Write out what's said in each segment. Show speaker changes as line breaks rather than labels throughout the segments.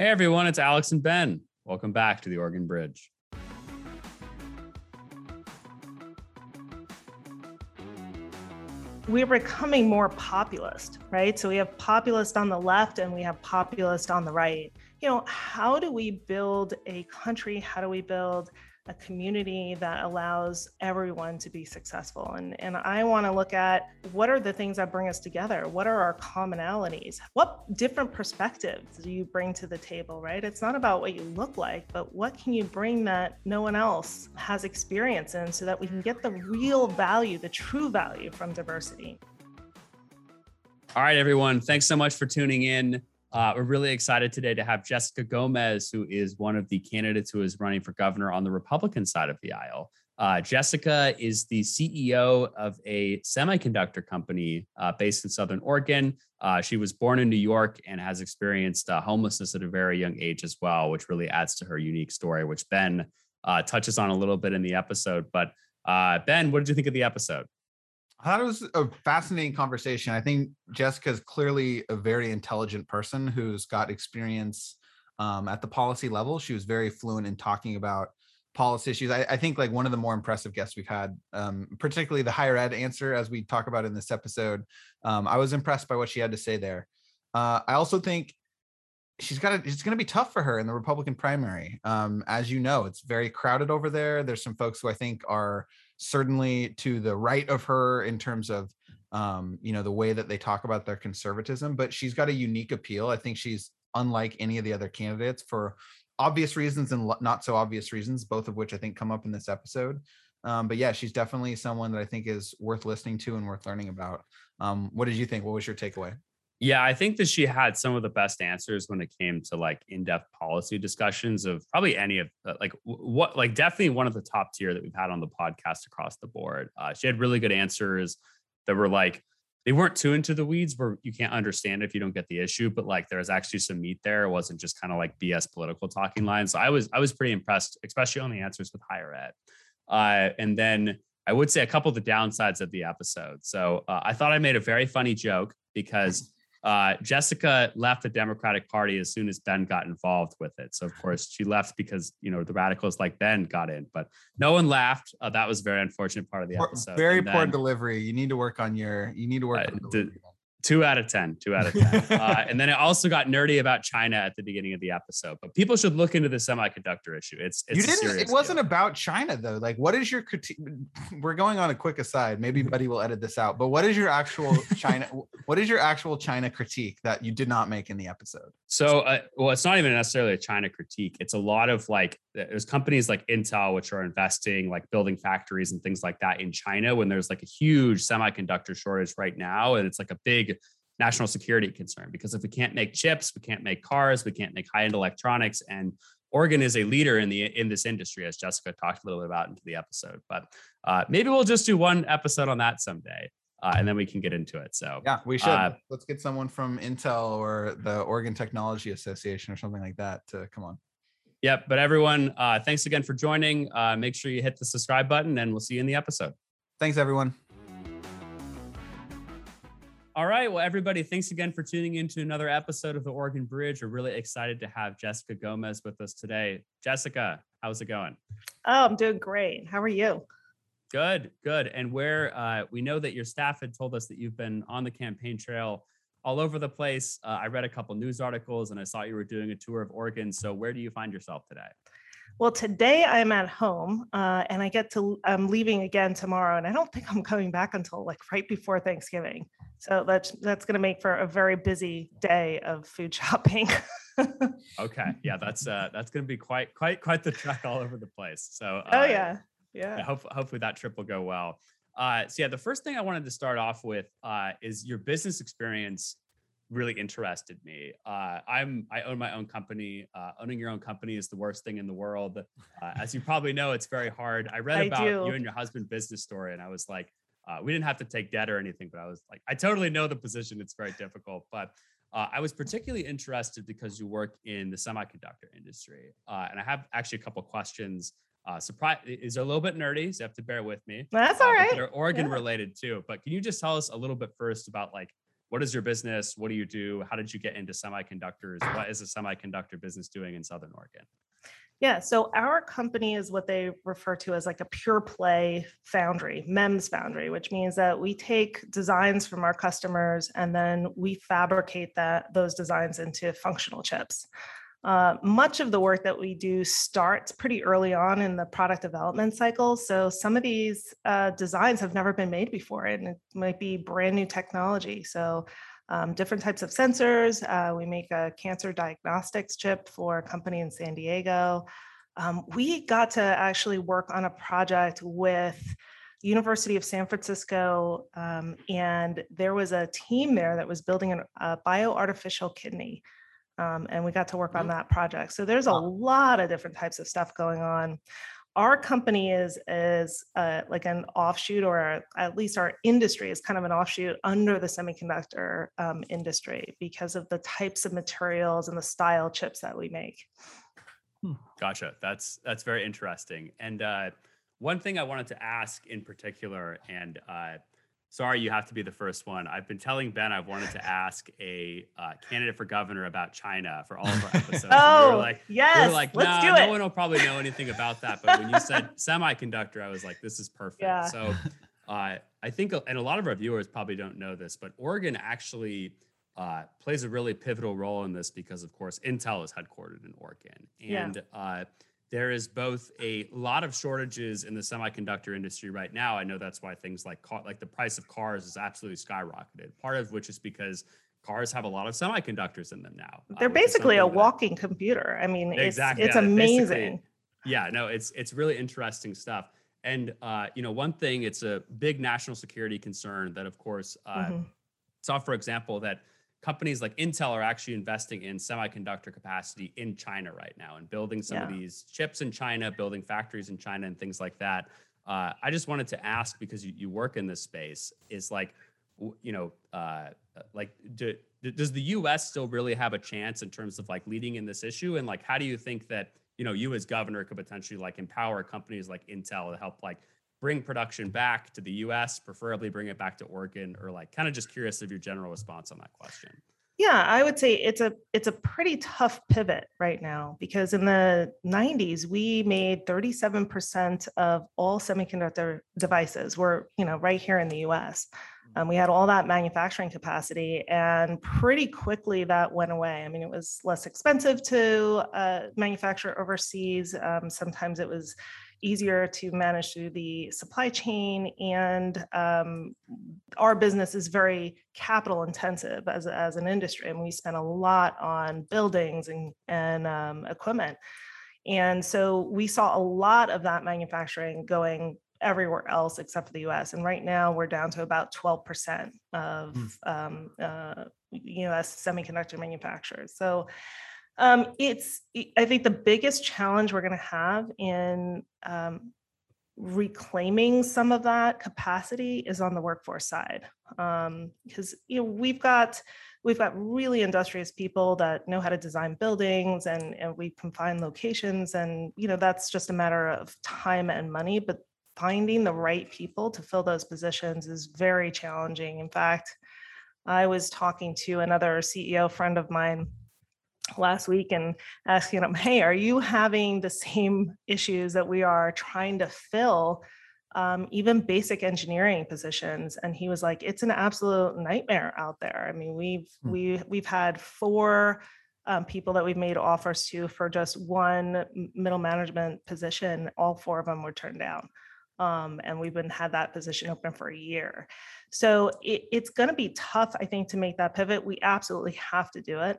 Hey everyone, it's Alex and Ben. Welcome back to the Oregon Bridge.
We're becoming more populist, right? So we have populist on the left and we have populist on the right. You know, how do we build a country? How do we build a community that allows everyone to be successful. And, and I want to look at what are the things that bring us together? What are our commonalities? What different perspectives do you bring to the table, right? It's not about what you look like, but what can you bring that no one else has experience in so that we can get the real value, the true value from diversity.
All right, everyone. Thanks so much for tuning in. Uh, we're really excited today to have Jessica Gomez, who is one of the candidates who is running for governor on the Republican side of the aisle. Uh, Jessica is the CEO of a semiconductor company uh, based in Southern Oregon. Uh, she was born in New York and has experienced uh, homelessness at a very young age as well, which really adds to her unique story, which Ben uh, touches on a little bit in the episode. But Ben, what did you think of the episode?
It was a fascinating conversation. I think Jessica's clearly a very intelligent person who's got experience um, at the policy level. She was very fluent in talking about policy issues. I, I think like one of the more impressive guests we've had, um, particularly the higher ed answer, as we talk about in this episode. Um, I was impressed by what she had to say there. Uh, I also think she's got it's going to be tough for her in the Republican primary. Um, as you know, it's very crowded over there. There's some folks who I think are certainly to the right of her in terms of um, you know the way that they talk about their conservatism but she's got a unique appeal. I think she's unlike any of the other candidates for obvious reasons and not so obvious reasons both of which i think come up in this episode. Um, but yeah she's definitely someone that i think is worth listening to and worth learning about. Um, what did you think? What was your takeaway
yeah, I think that she had some of the best answers when it came to like in-depth policy discussions of probably any of uh, like what like definitely one of the top tier that we've had on the podcast across the board. Uh, she had really good answers that were like they weren't too into the weeds where you can't understand if you don't get the issue, but like there was actually some meat there. It wasn't just kind of like BS political talking lines. So I was I was pretty impressed, especially on the answers with higher ed. Uh, and then I would say a couple of the downsides of the episode. So uh, I thought I made a very funny joke because uh, Jessica left the Democratic Party as soon as Ben got involved with it. So of course she left because you know the radicals like Ben got in, but no one laughed. Uh, that was very unfortunate part of the episode.
Very poor delivery. You need to work on your. You need to work. Uh, on
Two out of 10. Two out of 10. uh, and then it also got nerdy about China at the beginning of the episode. But people should look into the semiconductor issue. It's, it's
you didn't, it wasn't deal. about China though. Like, what is your critique? We're going on a quick aside. Maybe. Buddy will edit this out. But what is your actual China? What is your actual China critique that you did not make in the episode?
So, uh, well, it's not even necessarily a China critique. It's a lot of like, there's companies like Intel, which are investing, like building factories and things like that in China when there's like a huge semiconductor shortage right now. And it's like a big, national security concern because if we can't make chips, we can't make cars, we can't make high-end electronics, and Oregon is a leader in the in this industry, as Jessica talked a little bit about into the episode. But uh, maybe we'll just do one episode on that someday. Uh, and then we can get into it. So
yeah, we should. Uh, Let's get someone from Intel or the Oregon Technology Association or something like that to come on.
Yep. But everyone, uh, thanks again for joining. Uh, make sure you hit the subscribe button, and we'll see you in the episode.
Thanks, everyone.
All right. Well, everybody, thanks again for tuning in to another episode of the Oregon Bridge. We're really excited to have Jessica Gomez with us today. Jessica, how's it going?
Oh, I'm doing great. How are you?
Good, good. And where uh, we know that your staff had told us that you've been on the campaign trail all over the place. Uh, I read a couple news articles and I saw you were doing a tour of Oregon. So, where do you find yourself today?
Well, today I'm at home uh, and I get to, I'm leaving again tomorrow. And I don't think I'm coming back until like right before Thanksgiving. So that's, that's going to make for a very busy day of food shopping.
okay. Yeah. That's, uh, that's going to be quite, quite, quite the trek all over the place. So, uh,
oh yeah. Yeah.
Hope, hopefully that trip will go well. Uh, so yeah, the first thing I wanted to start off with uh, is your business experience really interested me. Uh, I'm I own my own company. Uh, owning your own company is the worst thing in the world. Uh, as you probably know, it's very hard. I read I about do. you and your husband business story, and I was like, uh, we didn't have to take debt or anything, but I was like, I totally know the position. It's very difficult, but. Uh, I was particularly interested because you work in the semiconductor industry, uh, and I have actually a couple questions. Uh, surprise is a little bit nerdy, so you have to bear with me.
That's all right.
They're Oregon yeah. related too. But can you just tell us a little bit first about like what is your business? What do you do? How did you get into semiconductors? What is a semiconductor business doing in Southern Oregon?
Yeah, so our company is what they refer to as like a pure play foundry, MEMS foundry, which means that we take designs from our customers and then we fabricate that those designs into functional chips. Uh, much of the work that we do starts pretty early on in the product development cycle. So some of these uh, designs have never been made before, and it might be brand new technology. So um, different types of sensors. Uh, we make a cancer diagnostics chip for a company in San Diego. Um, we got to actually work on a project with University of San Francisco, um, and there was a team there that was building an, a bioartificial kidney. Um, and we got to work on mm. that project. So there's a lot of different types of stuff going on. Our company is is uh, like an offshoot, or at least our industry is kind of an offshoot under the semiconductor um, industry because of the types of materials and the style chips that we make.
Hmm. Gotcha. That's that's very interesting. And uh, one thing I wanted to ask in particular, and uh, sorry you have to be the first one i've been telling ben i've wanted to ask a uh, candidate for governor about china for all of our episodes
oh we were like yes we were like let's nah, do
it. no one will probably know anything about that but when you said semiconductor i was like this is perfect yeah. so uh, i think and a lot of our viewers probably don't know this but oregon actually uh, plays a really pivotal role in this because of course intel is headquartered in oregon and yeah uh, there is both a lot of shortages in the semiconductor industry right now. I know that's why things like car, like the price of cars is absolutely skyrocketed. Part of which is because cars have a lot of semiconductors in them now.
Uh, They're uh, basically a walking that, computer. I mean, exactly, it's, it's yeah, amazing.
Yeah, no, it's it's really interesting stuff. And uh, you know, one thing, it's a big national security concern that, of course, uh, mm-hmm. saw, for example, that companies like Intel are actually investing in semiconductor capacity in China right now and building some yeah. of these chips in China, building factories in China, and things like that. Uh, I just wanted to ask because you, you work in this space is like, you know, uh, like do, does the U.S. still really have a chance in terms of like leading in this issue? And like, how do you think that you know you as governor could potentially like empower companies like Intel to help like bring production back to the US, preferably bring it back to Oregon, or like kind of just curious of your general response on that question?
Yeah, I would say it's a it's a pretty tough pivot right now because in the 90s we made 37% of all semiconductor devices were, you know, right here in the US. Mm. Um, we had all that manufacturing capacity and pretty quickly that went away. I mean, it was less expensive to uh, manufacture overseas. Um, sometimes it was easier to manage through the supply chain. And um, our business is very capital intensive as, as an industry. And we spend a lot on buildings and, and um, equipment. And so we saw a lot of that manufacturing going everywhere else except for the US. And right now we're down to about 12% of mm. um, uh, US semiconductor manufacturers. So um, it's, I think the biggest challenge we're going to have in um, reclaiming some of that capacity is on the workforce side. Because um, you know we've got we've got really industrious people that know how to design buildings and, and we can find locations and you know that's just a matter of time and money but finding the right people to fill those positions is very challenging in fact i was talking to another ceo friend of mine last week and asking him, hey, are you having the same issues that we are trying to fill um, even basic engineering positions? And he was like, it's an absolute nightmare out there. I mean, we've hmm. we we've had four um, people that we've made offers to for just one middle management position. All four of them were turned down. Um, and we've been had that position open for a year. So it, it's going to be tough, I think, to make that pivot. We absolutely have to do it.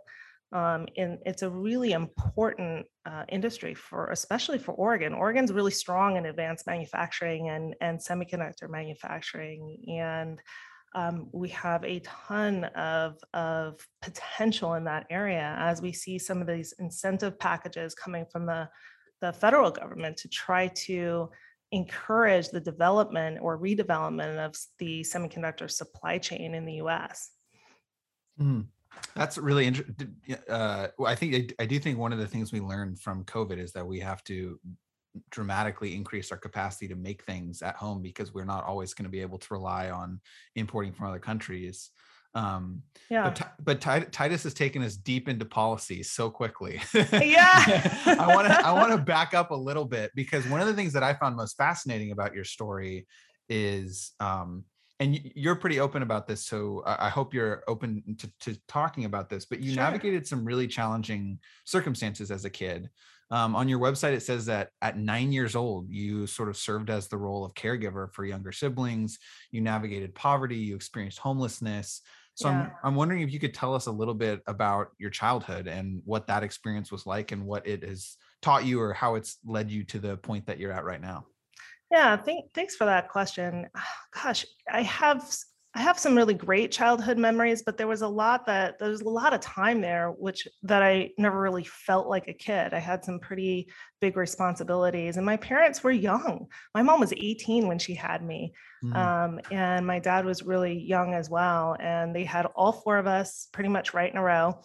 Um, and it's a really important uh, industry for, especially for Oregon. Oregon's really strong in advanced manufacturing and, and semiconductor manufacturing. And um, we have a ton of, of potential in that area as we see some of these incentive packages coming from the, the federal government to try to encourage the development or redevelopment of the semiconductor supply chain in the US.
Mm. That's really interesting. Uh, I think I, I, do think one of the things we learned from COVID is that we have to dramatically increase our capacity to make things at home because we're not always going to be able to rely on importing from other countries. Um,
Yeah.
but, but Titus has taken us deep into policy so quickly.
Yeah.
I want to I want to back up a little bit because one of the things that I found most fascinating about your story is um, and you're pretty open about this so i hope you're open to, to talking about this but you sure. navigated some really challenging circumstances as a kid um, on your website it says that at nine years old you sort of served as the role of caregiver for younger siblings you navigated poverty you experienced homelessness so yeah. I'm, I'm wondering if you could tell us a little bit about your childhood and what that experience was like and what it has taught you or how it's led you to the point that you're at right now
yeah, thank, thanks for that question. Gosh, I have I have some really great childhood memories, but there was a lot that there was a lot of time there, which that I never really felt like a kid. I had some pretty big responsibilities, and my parents were young. My mom was 18 when she had me, mm-hmm. um, and my dad was really young as well. And they had all four of us pretty much right in a row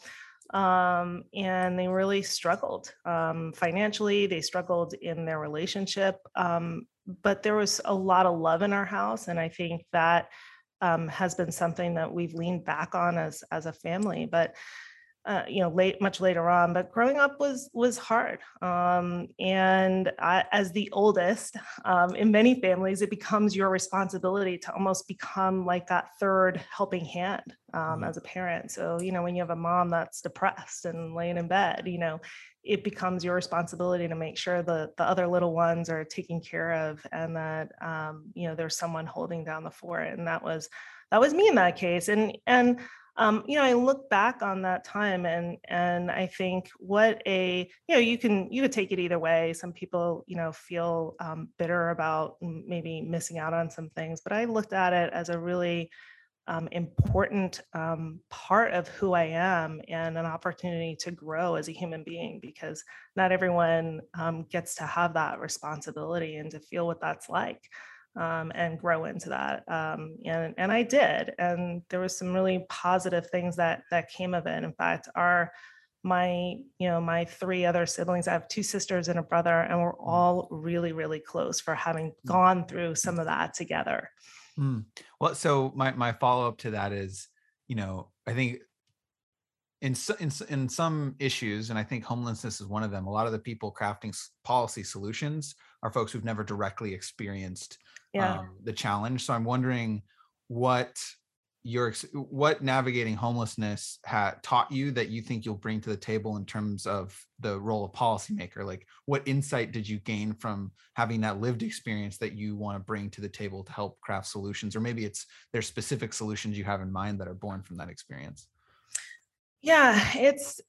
um, and they really struggled um, financially. They struggled in their relationship, um, but there was a lot of love in our house, and I think that um, has been something that we've leaned back on as as a family. But uh, you know late much later on but growing up was was hard um, and I, as the oldest um, in many families it becomes your responsibility to almost become like that third helping hand um, mm-hmm. as a parent so you know when you have a mom that's depressed and laying in bed you know it becomes your responsibility to make sure the the other little ones are taken care of and that um, you know there's someone holding down the fort and that was that was me in that case and and um, you know, I look back on that time and and I think what a you know you can you could take it either way. Some people you know feel um, bitter about maybe missing out on some things, but I looked at it as a really um, important um, part of who I am and an opportunity to grow as a human being because not everyone um, gets to have that responsibility and to feel what that's like um, and grow into that. Um, and and I did, and there was some really positive things that that came of it. In fact, our my you know my three other siblings i have two sisters and a brother and we're mm. all really really close for having mm. gone through some of that together
mm. well so my my follow-up to that is you know i think in, in in some issues and i think homelessness is one of them a lot of the people crafting policy solutions are folks who've never directly experienced yeah. um, the challenge. So I'm wondering what your what navigating homelessness had taught you that you think you'll bring to the table in terms of the role of policymaker like what insight did you gain from having that lived experience that you want to bring to the table to help craft solutions or maybe it's there's specific solutions you have in mind that are born from that experience
yeah it's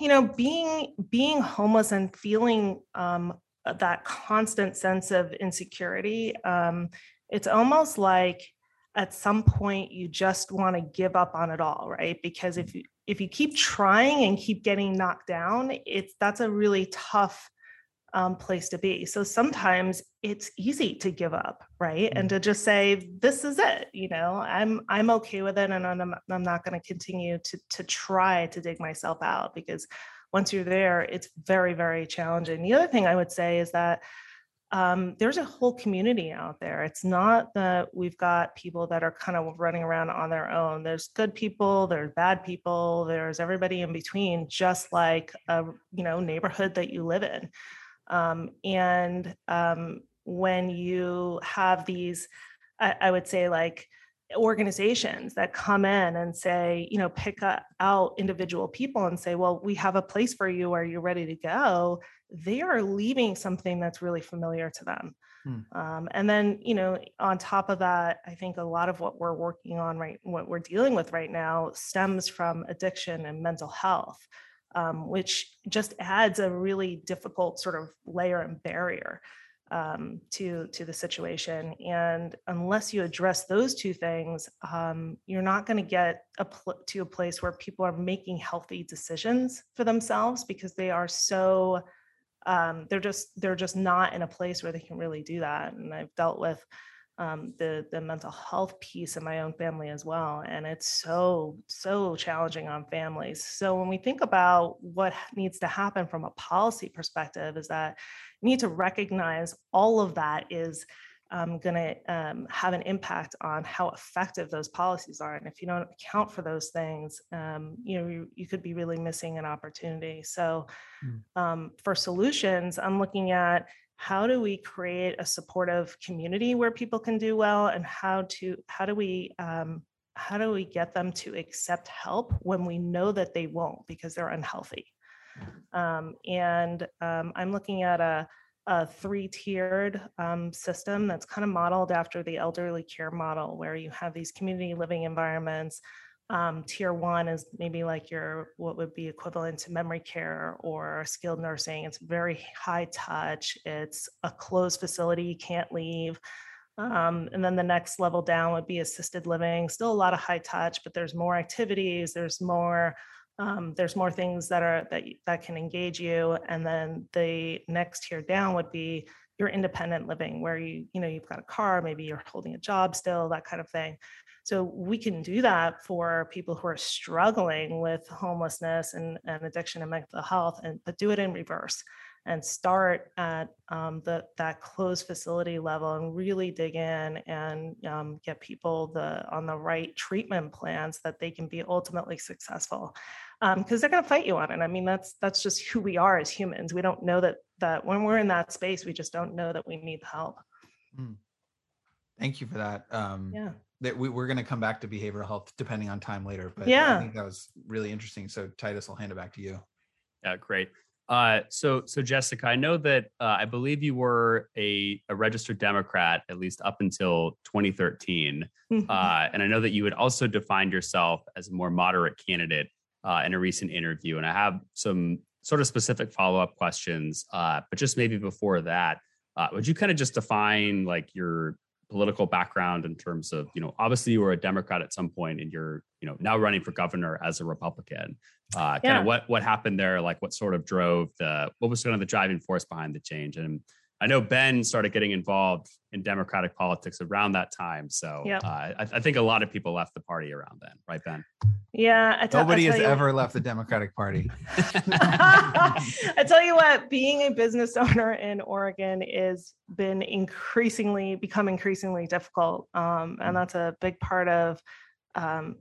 you know being being homeless and feeling um, that constant sense of insecurity. Um, it's almost like at some point you just want to give up on it all, right? Because if you if you keep trying and keep getting knocked down, it's that's a really tough um, place to be. So sometimes it's easy to give up, right? Mm-hmm. And to just say, "This is it," you know, I'm I'm okay with it, and I'm I'm not going to continue to to try to dig myself out because once you're there, it's very, very challenging. The other thing I would say is that um, there's a whole community out there. It's not that we've got people that are kind of running around on their own. There's good people, there's bad people, there's everybody in between, just like a you know neighborhood that you live in. Um, and um, when you have these, I, I would say like organizations that come in and say, you know, pick out individual people and say, well, we have a place for you. Are you ready to go? They are leaving something that's really familiar to them. Hmm. Um, and then, you know, on top of that, I think a lot of what we're working on right, what we're dealing with right now stems from addiction and mental health, um, which just adds a really difficult sort of layer and barrier um, to to the situation. And unless you address those two things, um, you're not going to get a pl- to a place where people are making healthy decisions for themselves because they are so um, they're just they're just not in a place where they can really do that. And I've dealt with um, the the mental health piece in my own family as well, and it's so so challenging on families. So when we think about what needs to happen from a policy perspective, is that we need to recognize all of that is um, going to um, have an impact on how effective those policies are. And if you don't account for those things, um, you know, you, you, could be really missing an opportunity. So, mm. for solutions, I'm looking at how do we create a supportive community where people can do well, and how to how do we um, how do we get them to accept help when we know that they won't because they're unhealthy. Um, and um, I'm looking at a a three-tiered um, system that's kind of modeled after the elderly care model, where you have these community living environments. Um, tier one is maybe like your what would be equivalent to memory care or skilled nursing. It's very high touch. It's a closed facility you can't leave. Um, and then the next level down would be assisted living. Still a lot of high touch, but there's more activities. There's more um, there's more things that are that that can engage you and then the next tier down would be your independent living where you you know you've got a car maybe you're holding a job still that kind of thing. So we can do that for people who are struggling with homelessness and, and addiction and mental health and but do it in reverse and start at um, the, that closed facility level and really dig in and um, get people the on the right treatment plans that they can be ultimately successful because um, they're going to fight you on it. I mean, that's that's just who we are as humans. We don't know that that when we're in that space, we just don't know that we need help. Mm.
Thank you for that.
Um, yeah.
That we, we're going to come back to behavioral health depending on time later, but
yeah,
I think that was really interesting. So Titus, I'll hand it back to you.
Yeah, great. Uh, so, so Jessica, I know that uh, I believe you were a, a, registered Democrat at least up until 2013, mm-hmm. uh, and I know that you had also defined yourself as a more moderate candidate uh, in a recent interview. And I have some sort of specific follow up questions. Uh, but just maybe before that, uh, would you kind of just define like your political background in terms of, you know, obviously you were a Democrat at some point and you're, you know, now running for governor as a Republican. Uh, kind of what what happened there, like what sort of drove the what was kind of the driving force behind the change? And I know Ben started getting involved in Democratic politics around that time. So yep. uh, I, I, think a lot of people left the party around then, right, Ben?
Yeah.
Nobody has you. ever left the Democratic Party.
I tell you what, being a business owner in Oregon is been increasingly become increasingly difficult, um, and mm. that's a big part of um,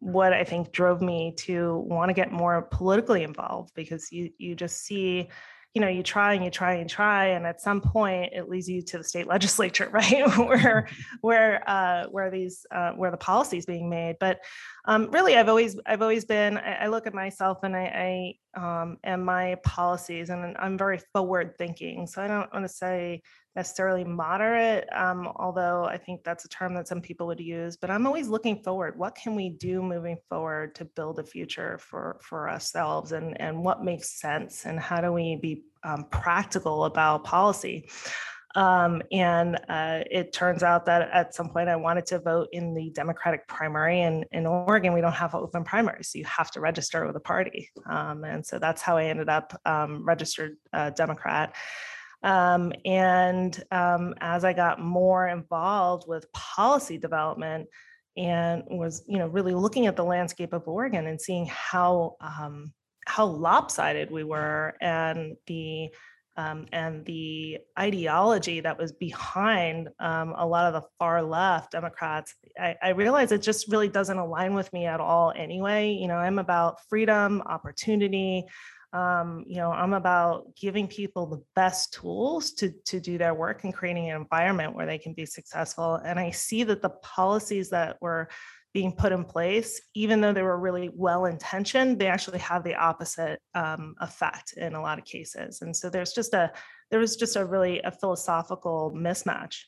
what I think drove me to want to get more politically involved because you you just see you know you try and you try and try and at some point it leads you to the state legislature right? Where where uh, where these uh, where the policy is being made. But um, really i've always i've always been i, I look at myself and i, I um, and my policies and i'm very forward thinking so i don't want to say necessarily moderate, um, although I think that's a term that some people would use. But I'm always looking forward. What can we do moving forward to build a future for for ourselves, and and what makes sense, and how do we be um, practical about policy? Um, and uh, it turns out that at some point I wanted to vote in the Democratic primary. And in Oregon, we don't have open primaries. So you have to register with a party. Um, and so that's how I ended up um, registered uh, Democrat. Um, and um, as I got more involved with policy development and was, you know, really looking at the landscape of Oregon and seeing how um, how lopsided we were and the um, and the ideology that was behind um, a lot of the far left Democrats, I, I realized it just really doesn't align with me at all anyway. You know, I'm about freedom, opportunity, um, you know i'm about giving people the best tools to to do their work and creating an environment where they can be successful. And i see that the policies that were being put in place even though they were really well intentioned they actually have the opposite um, effect in a lot of cases. And so there's just a there was just a really a philosophical mismatch.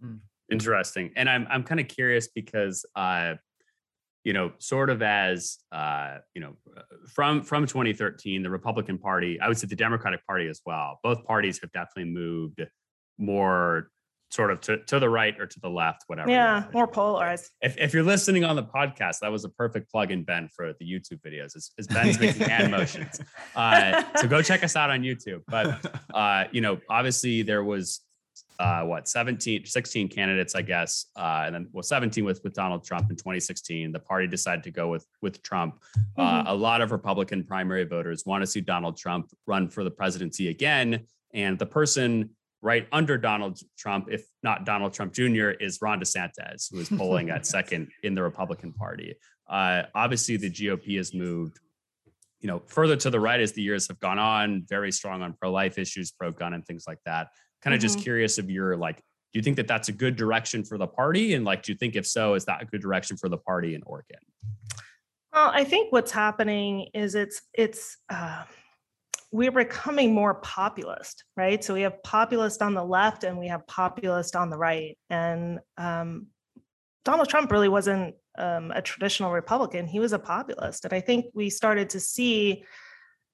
Hmm. interesting. And i'm i'm kind of curious because uh you know, sort of as uh, you know, from from 2013, the Republican Party, I would say the Democratic Party as well. Both parties have definitely moved more sort of to, to the right or to the left, whatever.
Yeah, more polarized.
If, if you're listening on the podcast, that was a perfect plug in Ben for the YouTube videos. As, as Ben's making hand motions, uh, so go check us out on YouTube. But uh, you know, obviously there was uh, what 17 16 candidates i guess uh, and then well 17 with with donald trump in 2016 the party decided to go with with trump uh, mm-hmm. a lot of republican primary voters want to see donald trump run for the presidency again and the person right under Donald Trump, if not Donald Trump Jr., is Ron DeSantis, who is polling at second in the Republican Party. Uh, obviously, the GOP has moved, you know, further to the right as the years have gone on. Very strong on pro-life issues, pro-gun, and things like that. Kind of mm-hmm. just curious if you're like, do you think that that's a good direction for the party? And like, do you think if so, is that a good direction for the party in Oregon?
Well, I think what's happening is it's it's. Uh we're becoming more populist, right? So we have populist on the left and we have populist on the right. And um, Donald Trump really wasn't um, a traditional Republican; he was a populist. And I think we started to see.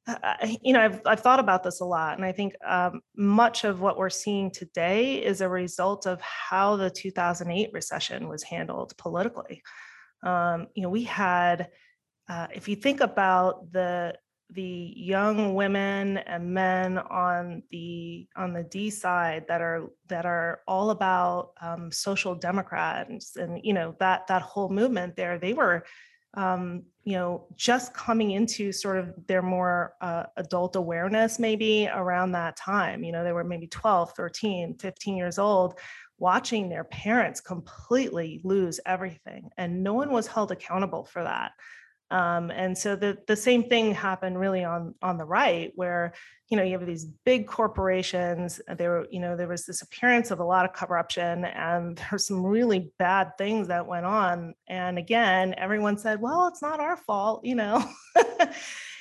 Uh, you know, I've I've thought about this a lot, and I think um, much of what we're seeing today is a result of how the 2008 recession was handled politically. Um, you know, we had, uh, if you think about the the young women and men on the on the D side that are that are all about um, social democrats and you know that that whole movement there they were um, you know just coming into sort of their more uh, adult awareness maybe around that time you know they were maybe 12 13 15 years old watching their parents completely lose everything and no one was held accountable for that um, and so the, the same thing happened really on, on the right, where you know you have these big corporations. There, you know, there was this appearance of a lot of corruption, and there's some really bad things that went on. And again, everyone said, "Well, it's not our fault," you know.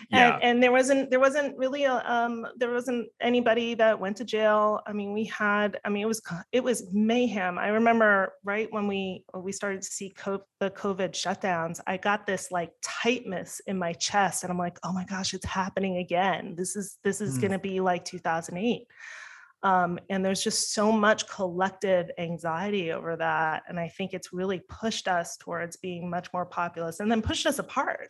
yeah. and, and there wasn't there wasn't really a um, there wasn't anybody that went to jail. I mean, we had I mean it was it was mayhem. I remember right when we we started to see co- the COVID shutdowns, I got this like tightness in my chest, and I'm like, oh my gosh, it's happening again. This is this is mm. going to be like 2008. Um, and there's just so much collective anxiety over that. And I think it's really pushed us towards being much more populist and then pushed us apart.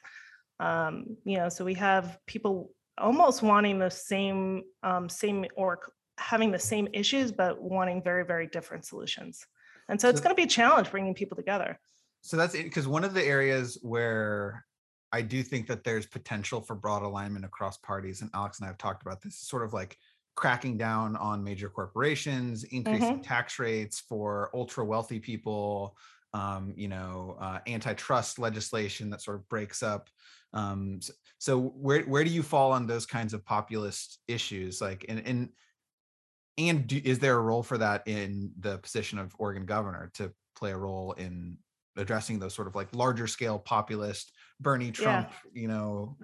Um, you know, so we have people almost wanting the same, um, same or having the same issues, but wanting very, very different solutions. And so, so it's going to be a challenge bringing people together.
So that's it. Because one of the areas where I do think that there's potential for broad alignment across parties, and Alex and I have talked about this, sort of like cracking down on major corporations, increasing mm-hmm. tax rates for ultra wealthy people, um, you know, uh, antitrust legislation that sort of breaks up um, so, so, where where do you fall on those kinds of populist issues? Like, and and and do, is there a role for that in the position of Oregon governor to play a role in addressing those sort of like larger scale populist Bernie Trump, yeah. you know,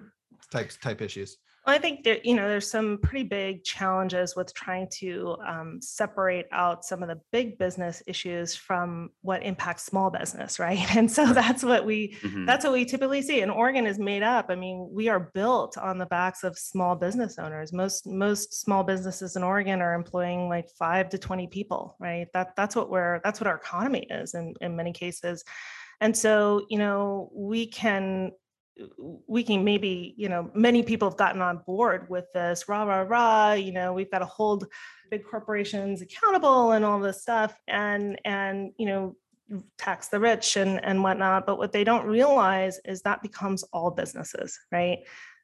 types type issues?
Well, I think there, you know, there's some pretty big challenges with trying to um, separate out some of the big business issues from what impacts small business, right? And so that's what we mm-hmm. that's what we typically see. And Oregon is made up. I mean, we are built on the backs of small business owners. Most most small businesses in Oregon are employing like five to twenty people, right? That that's what we're that's what our economy is in in many cases. And so, you know, we can we can maybe, you know, many people have gotten on board with this rah, rah, rah, you know, we've got to hold big corporations accountable and all this stuff and, and, you know, tax the rich and, and whatnot. But what they don't realize is that becomes all businesses, right?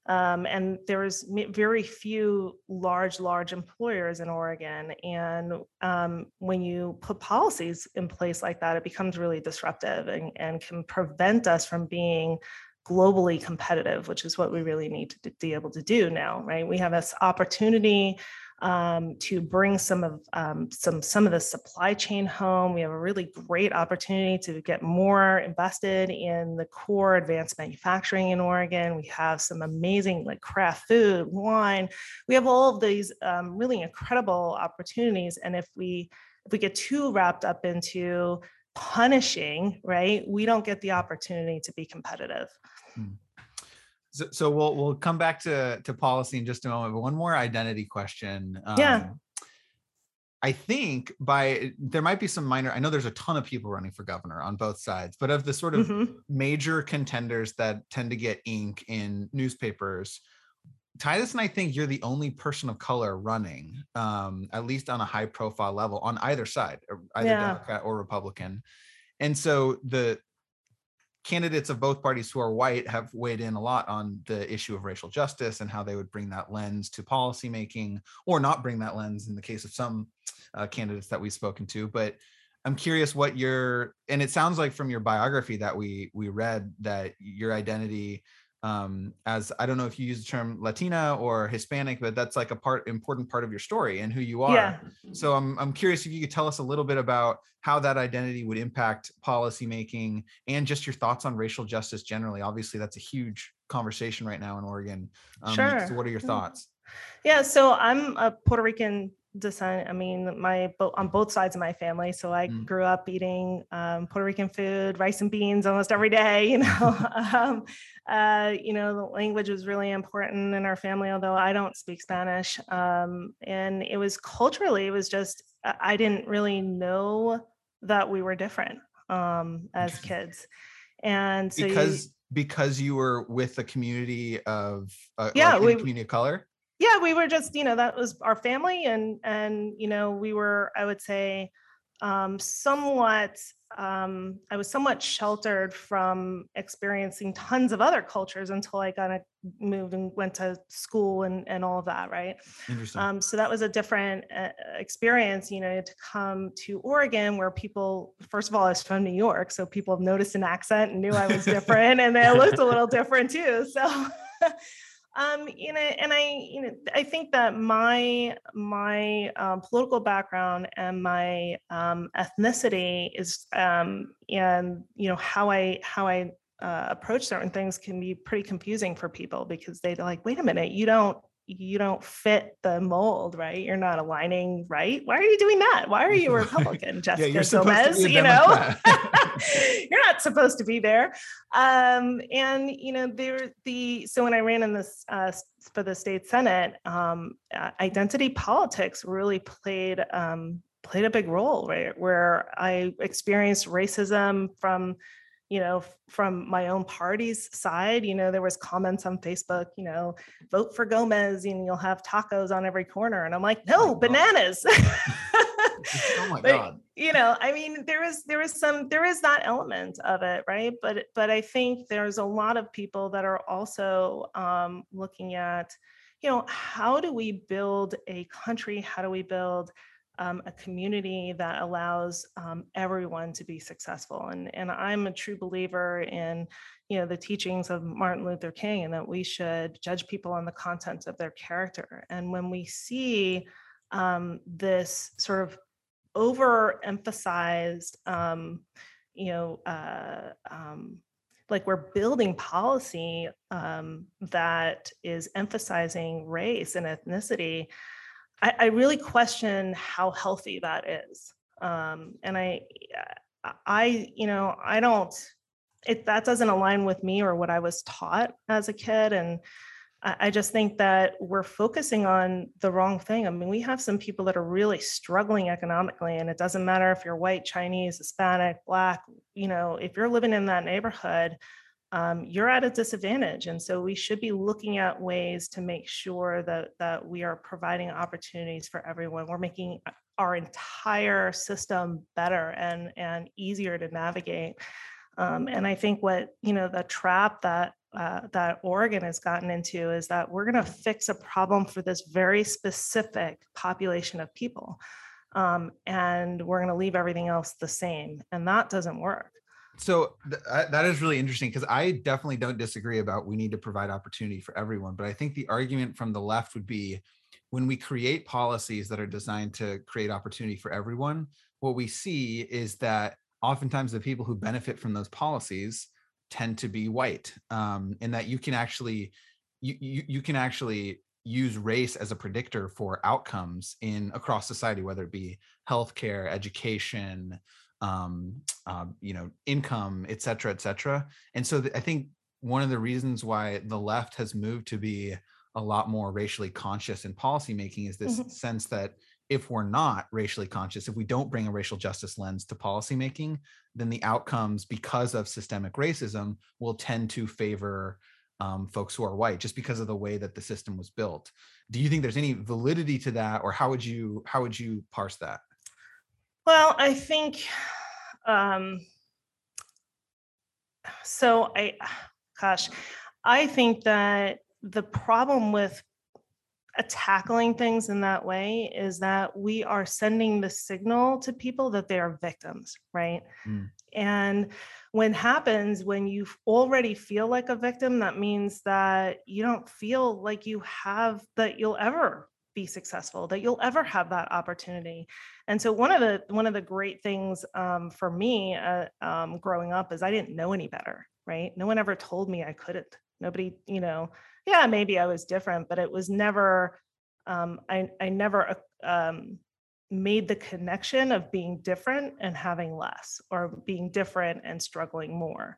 Um, and there's very few large, large employers in Oregon. And um, when you put policies in place like that, it becomes really disruptive and, and can prevent us from being globally competitive, which is what we really need to be able to do now, right? We have this opportunity um, to bring some of um, some some of the supply chain home. We have a really great opportunity to get more invested in the core advanced manufacturing in Oregon. We have some amazing like craft food, wine. We have all of these um, really incredible opportunities, and if we if we get too wrapped up into punishing, right, we don't get the opportunity to be competitive. Hmm.
So, so, we'll we'll come back to to policy in just a moment. But one more identity question.
Um, yeah.
I think by there might be some minor. I know there's a ton of people running for governor on both sides, but of the sort of mm-hmm. major contenders that tend to get ink in newspapers, Titus and I think you're the only person of color running, um, at least on a high profile level on either side, either yeah. Democrat or Republican. And so the candidates of both parties who are white have weighed in a lot on the issue of racial justice and how they would bring that lens to policymaking or not bring that lens in the case of some uh, candidates that we've spoken to. But I'm curious what your and it sounds like from your biography that we we read that your identity um, as I don't know if you use the term Latina or Hispanic, but that's like a part important part of your story and who you are. Yeah. So I'm I'm curious if you could tell us a little bit about how that identity would impact policymaking and just your thoughts on racial justice generally. Obviously, that's a huge conversation right now in Oregon.
Um, sure.
So what are your thoughts?
Yeah, so I'm a Puerto Rican descent. I mean, my on both sides of my family. So I mm. grew up eating um, Puerto Rican food, rice and beans almost every day. You know, um, uh, you know, the language was really important in our family. Although I don't speak Spanish, um, and it was culturally, it was just I didn't really know that we were different um, as kids, and so
because.
You,
because you were with a community of uh, yeah, like we, community of color
yeah we were just you know that was our family and and you know we were i would say um, somewhat um, i was somewhat sheltered from experiencing tons of other cultures until i kind of moved and went to school and and all of that right
Interesting.
Um, so that was a different uh, experience you know to come to oregon where people first of all i was from new york so people have noticed an accent and knew i was different and they looked a little different too so Um, you know, and I, you know, I think that my my um, political background and my um, ethnicity is, um, and you know, how I how I uh, approach certain things can be pretty confusing for people because they're like, wait a minute, you don't you don't fit the mold, right? You're not aligning right. Why are you doing that? Why are you a Republican, Jessica yeah, Gomez? You know, you're not supposed to be there. Um, and you know, there the so when I ran in this uh, for the state senate, um, uh, identity politics really played um, played a big role, right? Where I experienced racism from you know from my own party's side you know there was comments on facebook you know vote for gomez and you'll have tacos on every corner. And i'm like no oh bananas.
Oh my but, god.
you know i mean there is there is some there is that element of it right? But but i think there's a lot of people that are also um, looking at you know how do we build a country? How do we build um, a community that allows um, everyone to be successful. And, and I'm a true believer in, you know, the teachings of Martin Luther King and that we should judge people on the content of their character. And when we see um, this sort of overemphasized, um, you know, uh, um, like we're building policy um, that is emphasizing race and ethnicity I, I really question how healthy that is. Um, and I, I, you know, I don't, it, that doesn't align with me or what I was taught as a kid. And I, I just think that we're focusing on the wrong thing. I mean, we have some people that are really struggling economically, and it doesn't matter if you're white, Chinese, Hispanic, Black, you know, if you're living in that neighborhood, um, you're at a disadvantage. And so we should be looking at ways to make sure that, that we are providing opportunities for everyone. We're making our entire system better and, and easier to navigate. Um, and I think what, you know, the trap that uh, that Oregon has gotten into is that we're going to fix a problem for this very specific population of people. Um, and we're going to leave everything else the same. And that doesn't work
so th- that is really interesting because I definitely don't disagree about we need to provide opportunity for everyone. But I think the argument from the left would be when we create policies that are designed to create opportunity for everyone, what we see is that oftentimes the people who benefit from those policies tend to be white, um, and that you can actually you, you you can actually use race as a predictor for outcomes in across society, whether it be healthcare, education, um, uh, you know, income, et cetera, et cetera. And so th- I think one of the reasons why the left has moved to be a lot more racially conscious in policymaking is this mm-hmm. sense that if we're not racially conscious, if we don't bring a racial justice lens to policymaking, then the outcomes, because of systemic racism, will tend to favor um, folks who are white, just because of the way that the system was built. Do you think there's any validity to that, or how would you how would you parse that?
Well, I think um, so I, gosh, I think that the problem with tackling things in that way is that we are sending the signal to people that they are victims, right?
Mm.
And when happens when you already feel like a victim, that means that you don't feel like you have that you'll ever be successful, that you'll ever have that opportunity. And so one of the one of the great things um, for me uh, um, growing up is I didn't know any better, right? No one ever told me I couldn't. Nobody, you know, yeah, maybe I was different, but it was never. Um, I I never uh, um, made the connection of being different and having less, or being different and struggling more,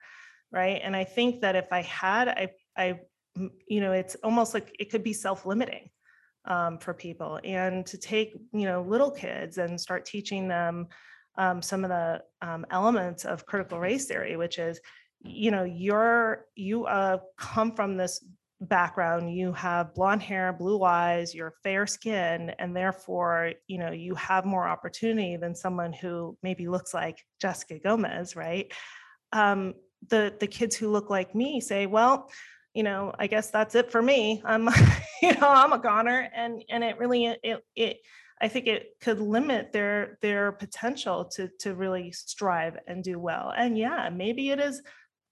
right? And I think that if I had, I I you know, it's almost like it could be self-limiting um, for people and to take you know little kids and start teaching them um, some of the um, elements of critical race theory which is you know you're you uh, come from this background you have blonde hair blue eyes you're fair skin and therefore you know you have more opportunity than someone who maybe looks like jessica gomez right? Um, the the kids who look like me say well you know, I guess that's it for me. I'm, you know, I'm a goner, and and it really it it I think it could limit their their potential to to really strive and do well. And yeah, maybe it is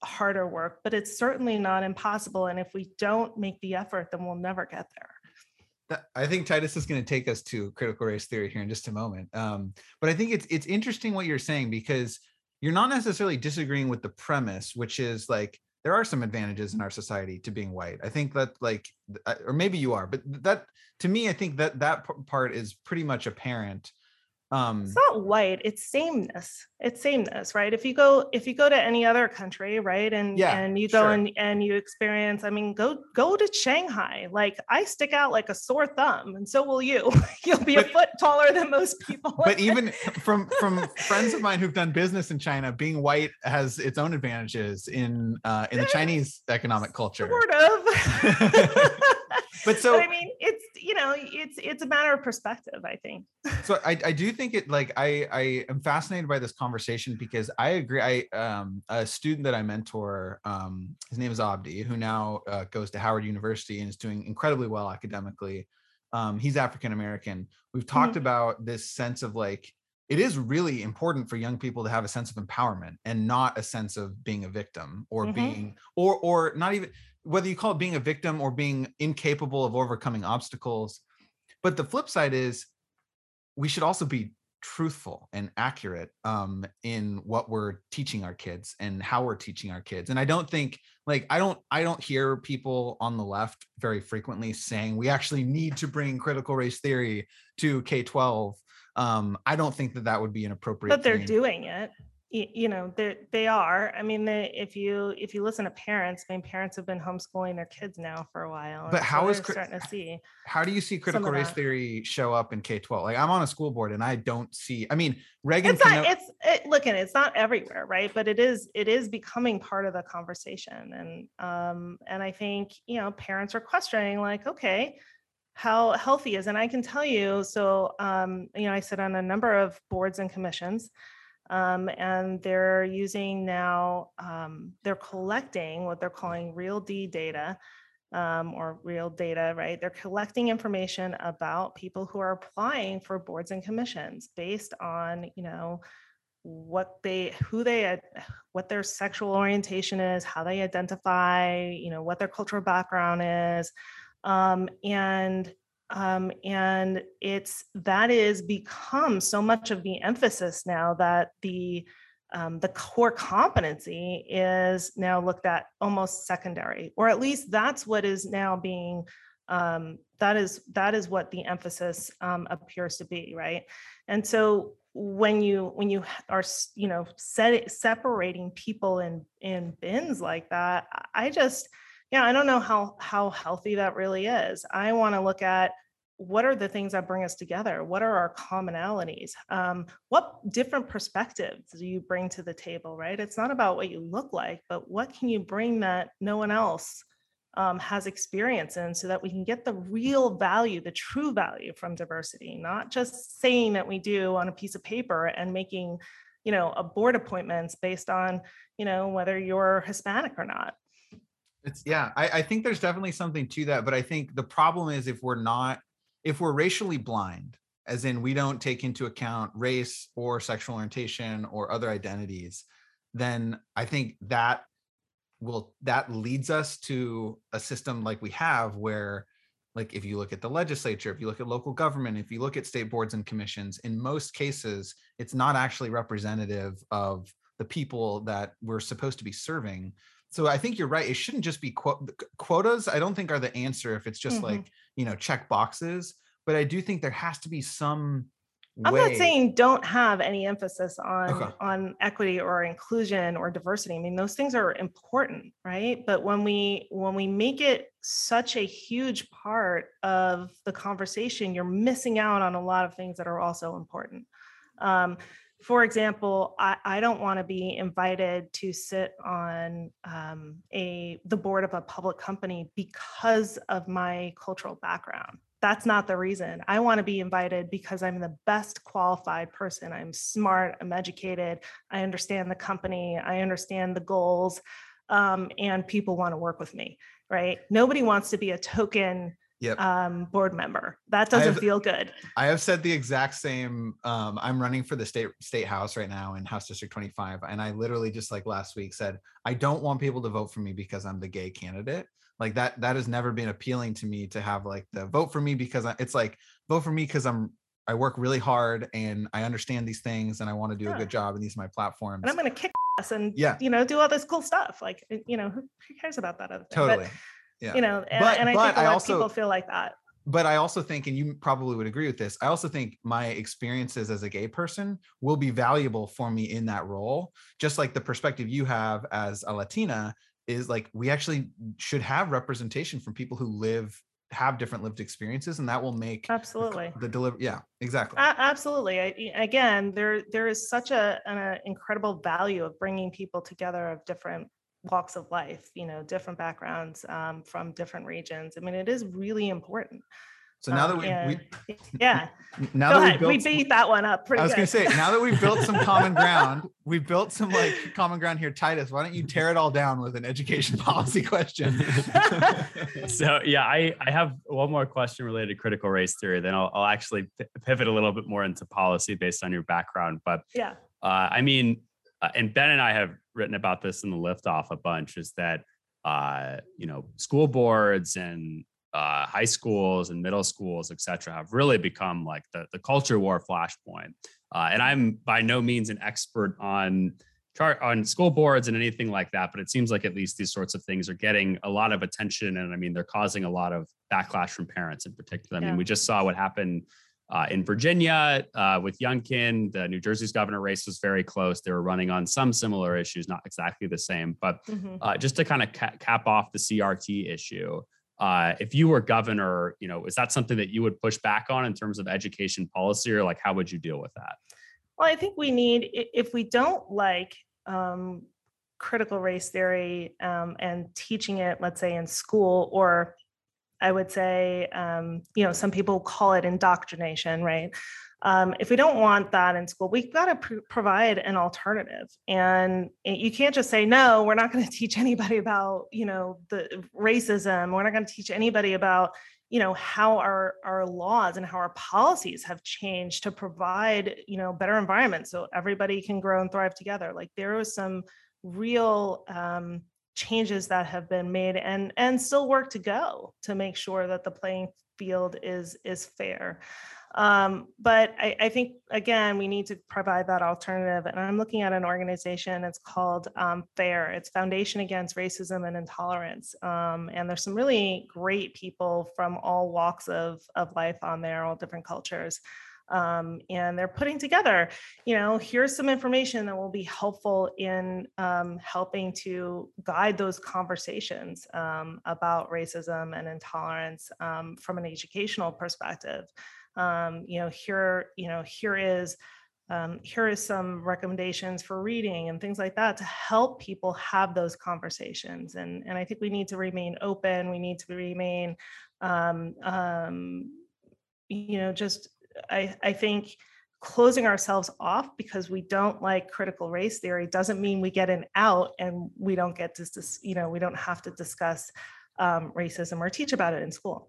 harder work, but it's certainly not impossible. And if we don't make the effort, then we'll never get there.
I think Titus is going to take us to critical race theory here in just a moment. Um, but I think it's it's interesting what you're saying because you're not necessarily disagreeing with the premise, which is like there are some advantages in our society to being white. I think that like, uh, or maybe you are, but that to me, I think that that part is pretty much apparent
um it's not white it's sameness it's sameness right? If you go if you go to any other country right and yeah, and you go sure. and and you experience i mean go go to shanghai like i stick out like a sore thumb and so will you. You'll be but, a foot taller than most people.
but even from from friends of mine who've done business in china being white has its own advantages in uh in the chinese economic culture.
Sort of but so but I mean, it's you know, it's it's a matter of perspective. I think.
so I, I do think it like I I am fascinated by this conversation because I agree. I um a student that I mentor, um his name is Abdi, who now uh, goes to Howard University and is doing incredibly well academically. Um, he's African American. We've talked mm-hmm. about this sense of like it is really important for young people to have a sense of empowerment and not a sense of being a victim or mm-hmm. being or or not even whether you call it being a victim or being incapable of overcoming obstacles. But the flip side is we should also be truthful and accurate um, in what we're teaching our kids and how we're teaching our kids. And I don't think like I don't I don't hear people on the left very frequently saying we actually need to bring critical race theory to K12. Um, I don't think that that would be an appropriate.
But they're thing. doing it you know they they are i mean they, if you if you listen to parents i mean parents have been homeschooling their kids now for a while
but how so is starting to see how do you see critical race theory show up in k-12 like i'm on a school board and i don't see i mean reagan
it's not it's it, look at it's not everywhere right but it is it is becoming part of the conversation and um and i think you know parents are questioning like okay how healthy is and i can tell you so um you know i sit on a number of boards and commissions um, and they're using now, um, they're collecting what they're calling REALD data um, or real data, right? They're collecting information about people who are applying for boards and commissions based on, you know, what they who they what their sexual orientation is how they identify you know what their cultural background is um, and um, and it's that is become so much of the emphasis now that the um, the core competency is now looked at almost secondary, or at least that's what is now being um, that is that is what the emphasis um, appears to be, right? And so when you when you are you know set, separating people in in bins like that, I just yeah, I don't know how how healthy that really is. I want to look at what are the things that bring us together? What are our commonalities? Um, what different perspectives do you bring to the table, right? It's not about what you look like, but what can you bring that no one else um, has experience in so that we can get the real value, the true value from diversity, not just saying that we do on a piece of paper and making you know, a board appointments based on, you know, whether you're Hispanic or not.
It's yeah, I, I think there's definitely something to that, but I think the problem is if we're not, if we're racially blind, as in we don't take into account race or sexual orientation or other identities, then I think that will that leads us to a system like we have where like if you look at the legislature if you look at local government if you look at state boards and commissions in most cases it's not actually representative of the people that we're supposed to be serving so i think you're right it shouldn't just be quo- quotas i don't think are the answer if it's just mm-hmm. like you know check boxes but i do think there has to be some
I'm not saying don't have any emphasis on okay. on equity or inclusion or diversity. I mean, those things are important, right? But when we when we make it such a huge part of the conversation, you're missing out on a lot of things that are also important. Um, for example, I, I don't want to be invited to sit on um, a the board of a public company because of my cultural background that's not the reason. I want to be invited because I'm the best qualified person. I'm smart, I'm educated, I understand the company, I understand the goals, um, and people want to work with me, right? Nobody wants to be a token yep. um, board member. That doesn't
have,
feel good.
I have said the exact same. Um, I'm running for the state state house right now in House District 25, and I literally just like last week said I don't want people to vote for me because I'm the gay candidate like that that has never been appealing to me to have like the vote for me because I, it's like vote for me because i'm i work really hard and i understand these things and i want to do yeah. a good job and these are my platforms
and i'm going to kick ass and yeah you know do all this cool stuff like you know who, who cares about that other thing
totally
but, yeah. You know and, but, and i think a lot also, of people feel like that.
but I also think, and you probably would agree with this, I also think my experiences as a gay person will be valuable for me in that role. Just like the perspective you have as a Latina is like we actually should have representation from people who live have different lived experiences and that will make
absolutely.
the, the deliver yeah exactly.
Uh, absolutely I, again there there is such a an incredible value of bringing people together of different walks of life you know different backgrounds um, from different regions i mean it is really important
so now that we,
yeah.
we
yeah, now Go that ahead. we, built, we beat that one up. Pretty
I was
good.
gonna say now that we've built some common ground, we built some like common ground here. Titus, why don't you tear it all down with an education policy question?
so yeah, I I have one more question related to critical race theory. Then I'll I'll actually pivot a little bit more into policy based on your background. But
yeah,
uh, I mean, uh, and Ben and I have written about this in the liftoff a bunch. Is that uh, you know school boards and uh, high schools and middle schools, et cetera, have really become like the, the culture war flashpoint. Uh, and I'm by no means an expert on chart on school boards and anything like that, but it seems like at least these sorts of things are getting a lot of attention. And I mean, they're causing a lot of backlash from parents in particular. I yeah. mean, we just saw what happened uh, in Virginia uh, with Youngkin. The New Jersey's governor race was very close. They were running on some similar issues, not exactly the same, but mm-hmm. uh, just to kind of ca- cap off the CRT issue uh, if you were governor, you know, is that something that you would push back on in terms of education policy, or like how would you deal with that?
Well, I think we need if we don't like um, critical race theory um, and teaching it, let's say in school, or I would say, um, you know, some people call it indoctrination, right? Um, if we don't want that in school, we've got to pr- provide an alternative. And you can't just say, no, we're not going to teach anybody about, you know, the racism. We're not going to teach anybody about, you know, how our, our laws and how our policies have changed to provide, you know, better environments so everybody can grow and thrive together. Like there was some real um, changes that have been made and and still work to go to make sure that the playing field is is fair. Um, but I, I, think, again, we need to provide that alternative. And I'm looking at an organization, it's called um, FAIR, it's Foundation Against Racism and Intolerance. Um, and there's some really great people from all walks of, of life on there, all different cultures. Um, and they're putting together, you know, here's some information that will be helpful in um, helping to guide those conversations um, about racism and intolerance um, from an educational perspective. Um, you know here you know here is um, here is some recommendations for reading and things like that to help people have those conversations. And and i think we need to remain open. We need to remain um, um, you know just i i think closing ourselves off because we don't like critical race theory doesn't mean we get an out and we don't get to you know we don't have to discuss um, racism or teach about it in school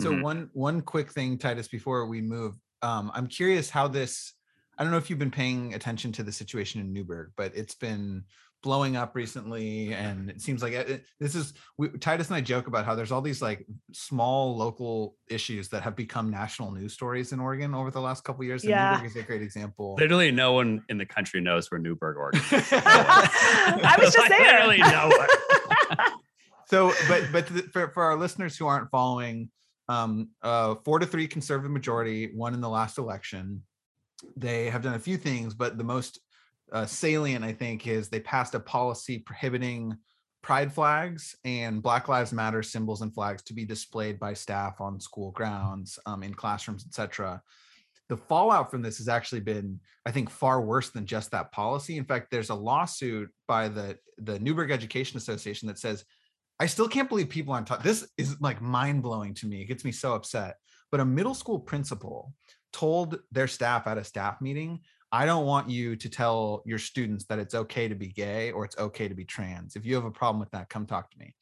so mm-hmm. one one quick thing titus before we move um, i'm curious how this i don't know if you've been paying attention to the situation in newberg but it's been blowing up recently and it seems like it, this is we, titus and i joke about how there's all these like small local issues that have become national news stories in oregon over the last couple years and yeah. newberg is a great example.
Literally no one in the country knows where newberg oregon is.
I was just there. literally no
one. So but but for, for our listeners who aren't following um uh four to three conservative majority won in the last election. They have done a few things but the most uh, salient, I think, is they passed a policy prohibiting pride flags and Black Lives Matter symbols and flags to be displayed by staff on school grounds, um, in classrooms, etc. The fallout from this has actually been, I think, far worse than just that policy. In fact, there's a lawsuit by the the Newberg Education Association that says, "I still can't believe people aren't taught." This is like mind blowing to me. It gets me so upset. But a middle school principal told their staff at a staff meeting I don't want you to tell your students that it's okay to be gay or it's okay to be trans. If you have a problem with that, come talk to me.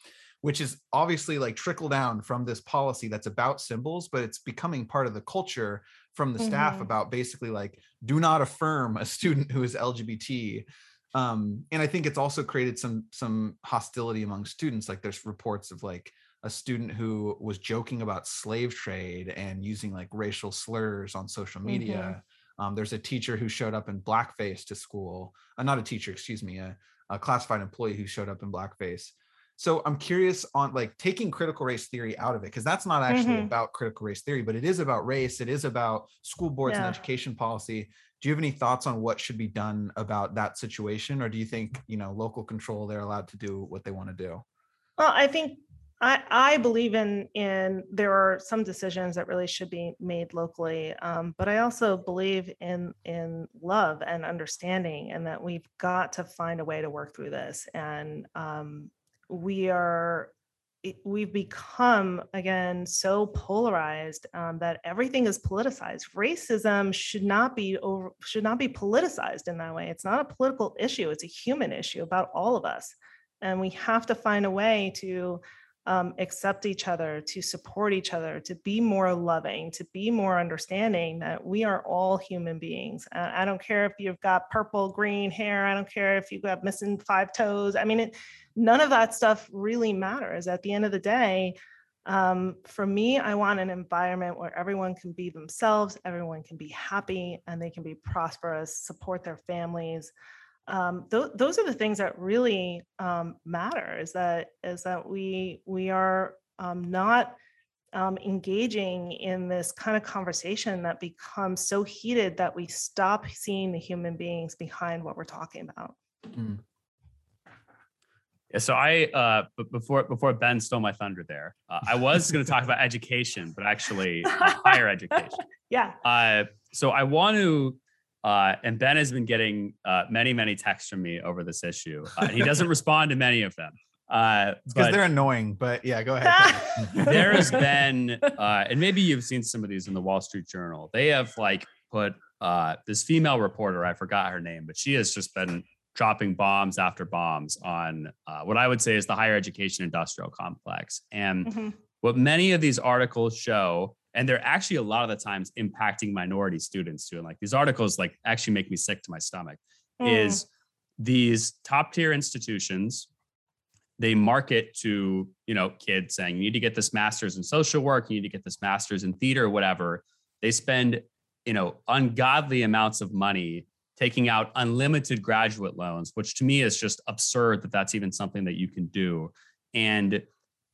Which is obviously like trickle down from this policy that's about symbols, but it's becoming part of the culture from the mm-hmm. staff about basically like do not affirm a student who is LGBT. Um, and I think it's also created some some hostility among students. Like there's reports of like a student who was joking about slave trade and using like racial slurs on social media. Mm-hmm um, there's a teacher who showed up in blackface to school, uh, not a teacher, excuse me, a, a classified employee who showed up in blackface. So I'm curious on like taking critical race theory out of it because that's not actually mm-hmm. about critical race theory, but it is about race. It is about school boards yeah. and education policy. Do you have any thoughts on what should be done about that situation, or do you think you know local control they're allowed to do what they want to do?
Well, I think I, I believe in in there are some decisions that really should be made locally, um, but I also believe in in love and understanding, and that we've got to find a way to work through this. And um, we are we've become again so polarized um, that everything is politicized. Racism should not be over should not be politicized in that way. It's not a political issue; it's a human issue about all of us, and we have to find a way to um, accept each other, to support each other, to be more loving, to be more understanding that we are all human beings. Uh, I don't care if you've got purple, green hair. I don't care if you've got missing five toes. I mean, it, none of that stuff really matters. At the end of the day, um, for me, I want an environment where everyone can be themselves, everyone can be happy, and they can be prosperous, support their families um, th- those are the things that really um, matter is that is that we we are um, not um, engaging in this kind of conversation that becomes so heated that we stop seeing the human beings behind what we're talking about. Mm.
Yeah, so I uh, before before Ben stole my thunder there, uh, I was going to talk about education, but actually uh, higher education.
Yeah.
Uh, so I want to uh, and Ben has been getting uh, many, many texts from me over this issue. Uh, he doesn't respond to many of them.
Uh, because they're annoying, but yeah, go ahead.
there has been, uh, and maybe you've seen some of these in the Wall Street Journal. They have like put uh, this female reporter, I forgot her name, but she has just been dropping bombs after bombs on uh, what I would say is the higher education industrial complex. And mm-hmm. what many of these articles show and they're actually a lot of the times impacting minority students too. And like these articles like actually make me sick to my stomach mm. is these top tier institutions they market to you know kids saying you need to get this master's in social work. You need to get this master's in theater whatever. They spend you know ungodly amounts of money taking out unlimited graduate loans which to me is just absurd that that's even something that you can do. And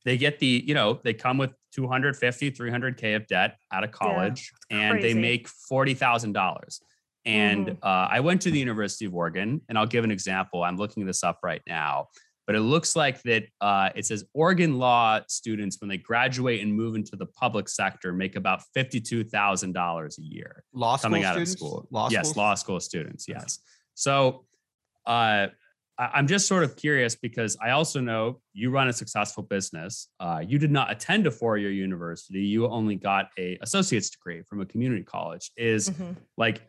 they get the you know they come with 250 300k of debt out of college yeah, and they make $40000 and mm. uh, i went to the university of oregon and i'll give an example. I'm looking this up right now. But it looks like that uh, it says oregon law students when they graduate and move into the public sector make about $52000 a year
law
coming
out
students? of school. Law yes law school students yes. So uh, I'm just sort of curious because I also know you run a successful business. Uh, you did not attend a four-year university. You only got a associate's degree from a community college. Is mm-hmm. like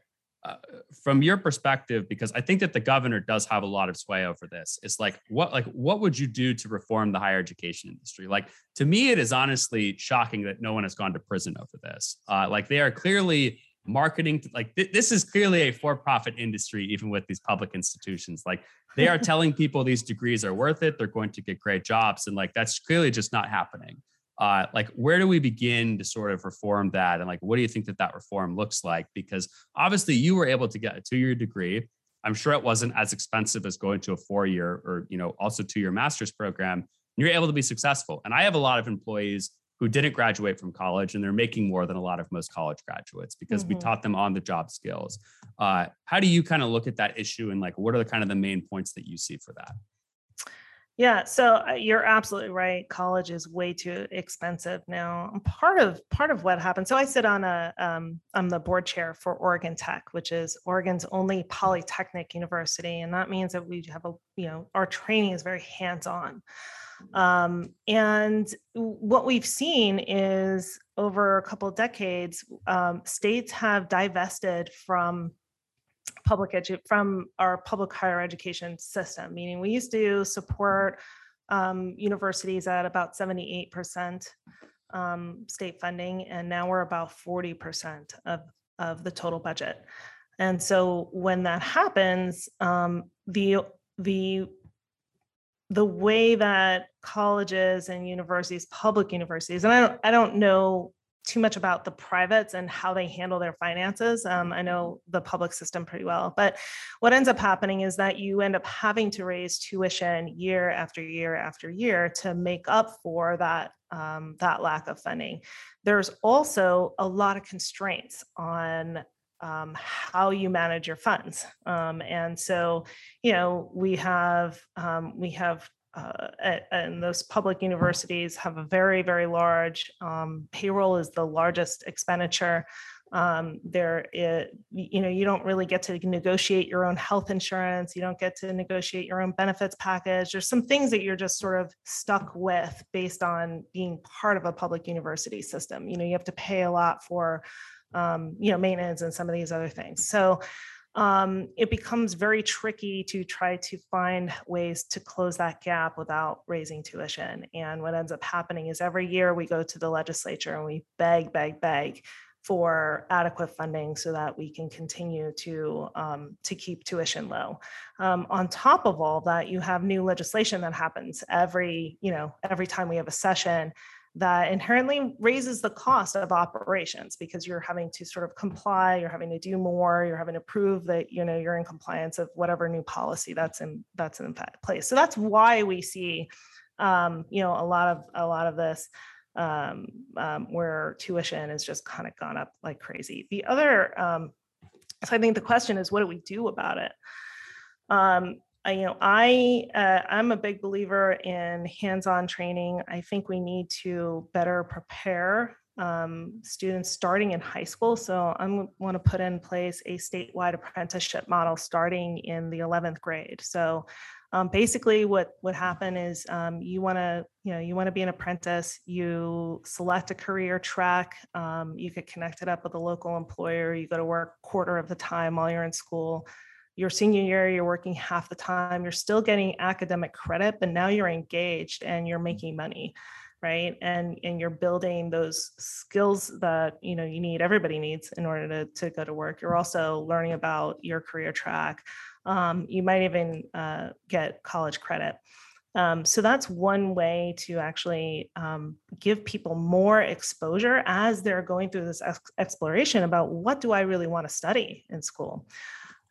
uh, from your perspective, because I think that the governor does have a lot of sway over this, it's like what like what would you do to reform the higher education industry? Like to me, it is honestly shocking that no one has gone to prison over this. Uh, like they are clearly marketing like th- this is clearly a for-profit industry even with these public institutions like they are telling people these degrees are worth it. They're going to get great jobs. And like that's clearly just not happening. Uh, like where do we begin to sort of reform that? And like what do you think that that reform looks like? Because obviously you were able to get a two-year degree. I'm sure it wasn't as expensive as going to a four-year or you know also two-year master's program. And you're able to be successful. And i have a lot of employees who didn't graduate from college and they're making more than a lot of most college graduates because mm-hmm. we taught them on the job skills. Uh, how do you kind of look at that issue and like what are the kind of the main points that you see for that?
Yeah, so uh, you're absolutely right. College is way too expensive now. Part of part of what happened. So I sit on a um, I'm the board chair for Oregon Tech, which is Oregon's only polytechnic university, and that means that we have a you know our training is very hands on. Um, and what we've seen is over a couple of decades, um, states have divested from public edu- from our public higher education system. Meaning, we used to support um, universities at about seventy-eight percent um, state funding, and now we're about forty percent of of the total budget. And so, when that happens, um, the the the way that colleges and universities, public universities, and I don't, I don't know too much about the privates and how they handle their finances. Um, I know the public system pretty well, but what ends up happening is that you end up having to raise tuition year after year after year to make up for that um, that lack of funding. There's also a lot of constraints on um, how you manage your funds. Um, and so, you know, we have um, we have uh, and those public universities have a very very large um, payroll is the largest expenditure. Um, there, it, you know, you don't really get to negotiate your own health insurance. You don't get to negotiate your own benefits package. There's some things that you're just sort of stuck with based on being part of a public university system. You know, you have to pay a lot for um, you know, maintenance and some of these other things. So um, it becomes very tricky to try to find ways to close that gap without raising tuition. And what ends up happening is every year we go to the legislature and we beg, beg, beg for adequate funding so that we can continue to um, to keep tuition low. Um, on top of all that, you have new legislation that happens every you know every time we have a session that inherently raises the cost of operations because you're having to sort of comply you're having to do more you're having to prove that you know you're in compliance of whatever new policy that's in that's in place. So that's why we see um, you know a lot of a lot of this um, um, where tuition has just kind of gone up like crazy. The other um, so i think the question is what do we do about it? Um, I, you know, I uh, I'm a big believer in hands-on training. I think we need to better prepare um, students starting in high school. So I want to put in place a statewide apprenticeship model starting in the 11th grade. So um, basically, what would happen is um, you want to you know you want to be an apprentice. You select a career track. Um, you get connected up with a local employer. You go to work quarter of the time while you're in school your senior year, you're working half the time, you're still getting academic credit, but now you're engaged and you're making money right? And and you're building those skills that you know you need everybody needs in order to, to go to work. You're also learning about your career track. Um, you might even uh, get college credit. Um, so that's one way to actually um, give people more exposure as they're going through this ex- exploration about what do i really want to study in school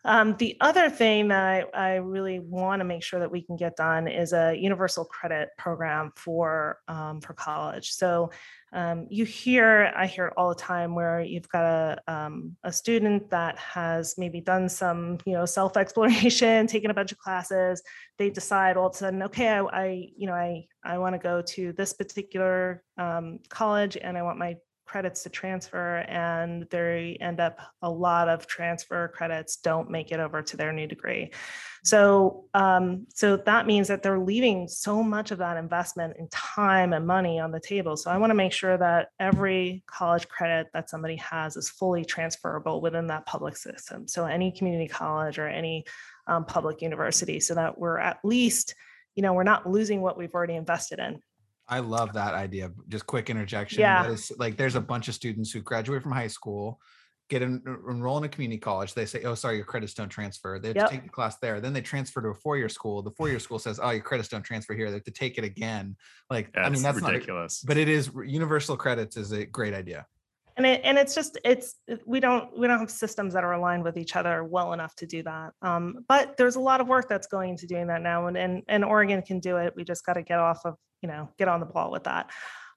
um, the other thing that I, I really want to make sure that we can get done is a universal credit program for um, for college. So um, you hear, I hear all the time where you've got a um, a student that has maybe done some you know self exploration, taken a bunch of classes. They decide all of a sudden, okay, I, I you know I I want to go to this particular um, college and I want my credits to transfer and they end up a lot of transfer credits don't make it over to their new degree. So um, so that means that they're leaving so much of that investment in time and money on the table. So i want to make sure that every college credit that somebody has is fully transferable within that public system. So any community college or any um, public university so that we're at least you know we're not losing what we've already invested in
I love that idea. Just quick interjection.
Yeah.
That is like there's a bunch of students who graduate from high school, get en- enroll in a community college. They say, "Oh, sorry, your credits don't transfer." They have
Yep.
to take the class there. Then they transfer to a four-year school. The four-year school says, "Oh, your credits don't transfer here." They have to take it again. Like, I mean, that's not,
ridiculous.
but it is universal credits is a great idea.
and it and it's just it's we don't we don't have systems that are aligned with each other well enough to do that um, but there's a lot of work that's going into doing that now and and, and oregon can do it we just got to get off of you know get on the ball with that.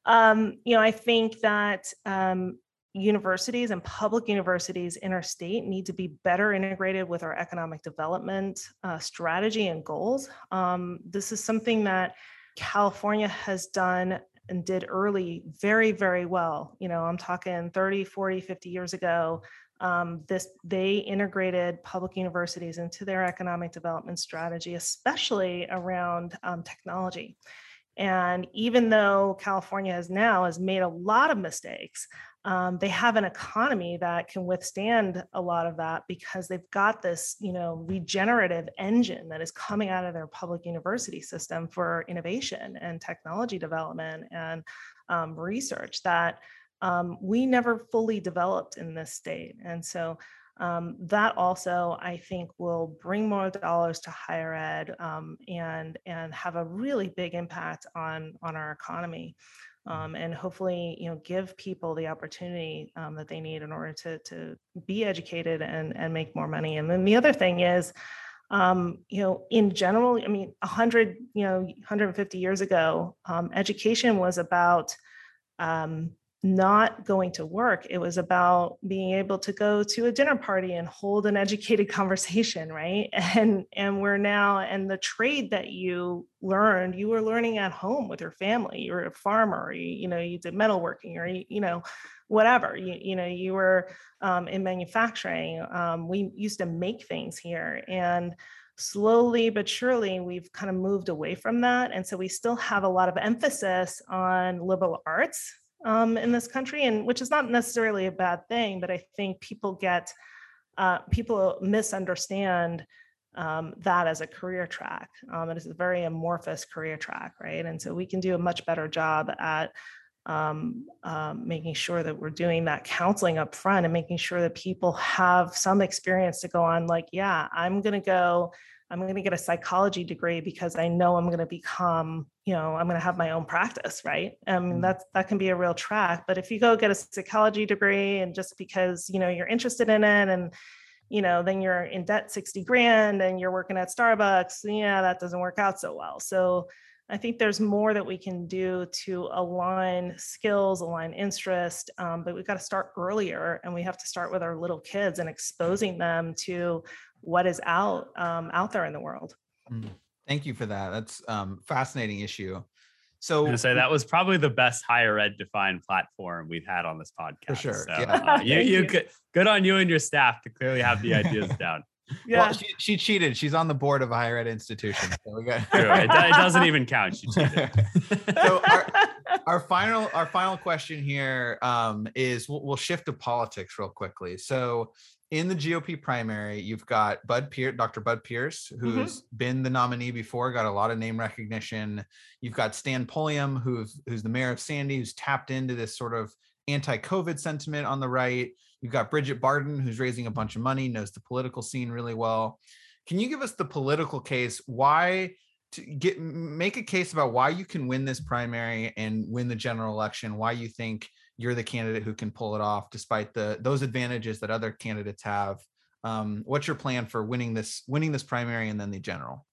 Um, you know i think that um, universities and public universities in our state need to be better integrated with our economic development uh, strategy and goals. Um, this is something that california has done and did early very very well. You know i'm talking 30 40 50 years ago um, this they integrated public universities into their economic development strategy especially around um, technology and even though california has now has made a lot of mistakes um, they have an economy that can withstand a lot of that because they've got this you know regenerative engine that is coming out of their public university system for innovation and technology development and um, research that um, we never fully developed in this state. And so um, that also i think will bring more dollars to higher ed um, and and have a really big impact on on our economy um, and hopefully you know give people the opportunity um, that they need in order to to be educated and and make more money. And then the other thing is um, you know in general i mean 100 you know 150 years ago um, education was about um, not going to work it was about being able to go to a dinner party and hold an educated conversation right? And and we're now and the trade that you learned you were learning at home with your family. You were a farmer you, you know you did metalworking or you, you know whatever. You, you know you were um, in manufacturing. Um, we used to make things here and slowly but surely we've kind of moved away from that. And so we still have a lot of emphasis on liberal arts um, in this country, and which is not necessarily a bad thing, but I think people get uh, people misunderstand um, that as a career track. Um, it is a very amorphous career track, right? And so we can do a much better job at um, um, making sure that we're doing that counseling up front and making sure that people have some experience to go on. Like, yeah, I'm going to go I'm going to get a psychology degree because I know I'm going to become, you know, I'm going to have my own practice, right? I mean,
Mm.
that's that can be a real track. But if you go get a psychology degree and just because you know you're interested in it and you know then you're in debt 60 grand and you're working at Starbucks, yeah, that doesn't work out so well. So I think there's more that we can do to align skills, align interest, um, but we've got to start earlier, and we have to start with our little kids and exposing them to what is out um, out there in the world.
Mm. Thank you for that. That's um fascinating issue.
I'm
So
gonna say that was probably the best higher ed defined platform we've had on this podcast.
For sure,
So,
yeah.
uh, you, you
you.
good, good on you and your staff to clearly have the ideas down.
well, she, she cheated. She's on the board of a higher ed institution. So we got
True. It, it doesn't even count. She cheated.
so our, our final our final question here um, is we'll, we'll shift to politics real quickly. So in the GOP primary, you've got Bud Pierce, Dr. Bud Pierce, mm-hmm. who's been the nominee before, got a lot of name recognition. You've got Stan Pulliam, who's who's the mayor of Sandy, who's tapped into this sort of anti-COVID sentiment on the right. You've got Bridget Barton, who's raising a bunch of money, knows the political scene really well. Can you give us the political case? Why to get make a case about why you can win this primary and win the general election? Why you think you're the candidate who can pull it off despite the those advantages that other candidates have? Um, what's your plan for winning this winning this primary and then the general?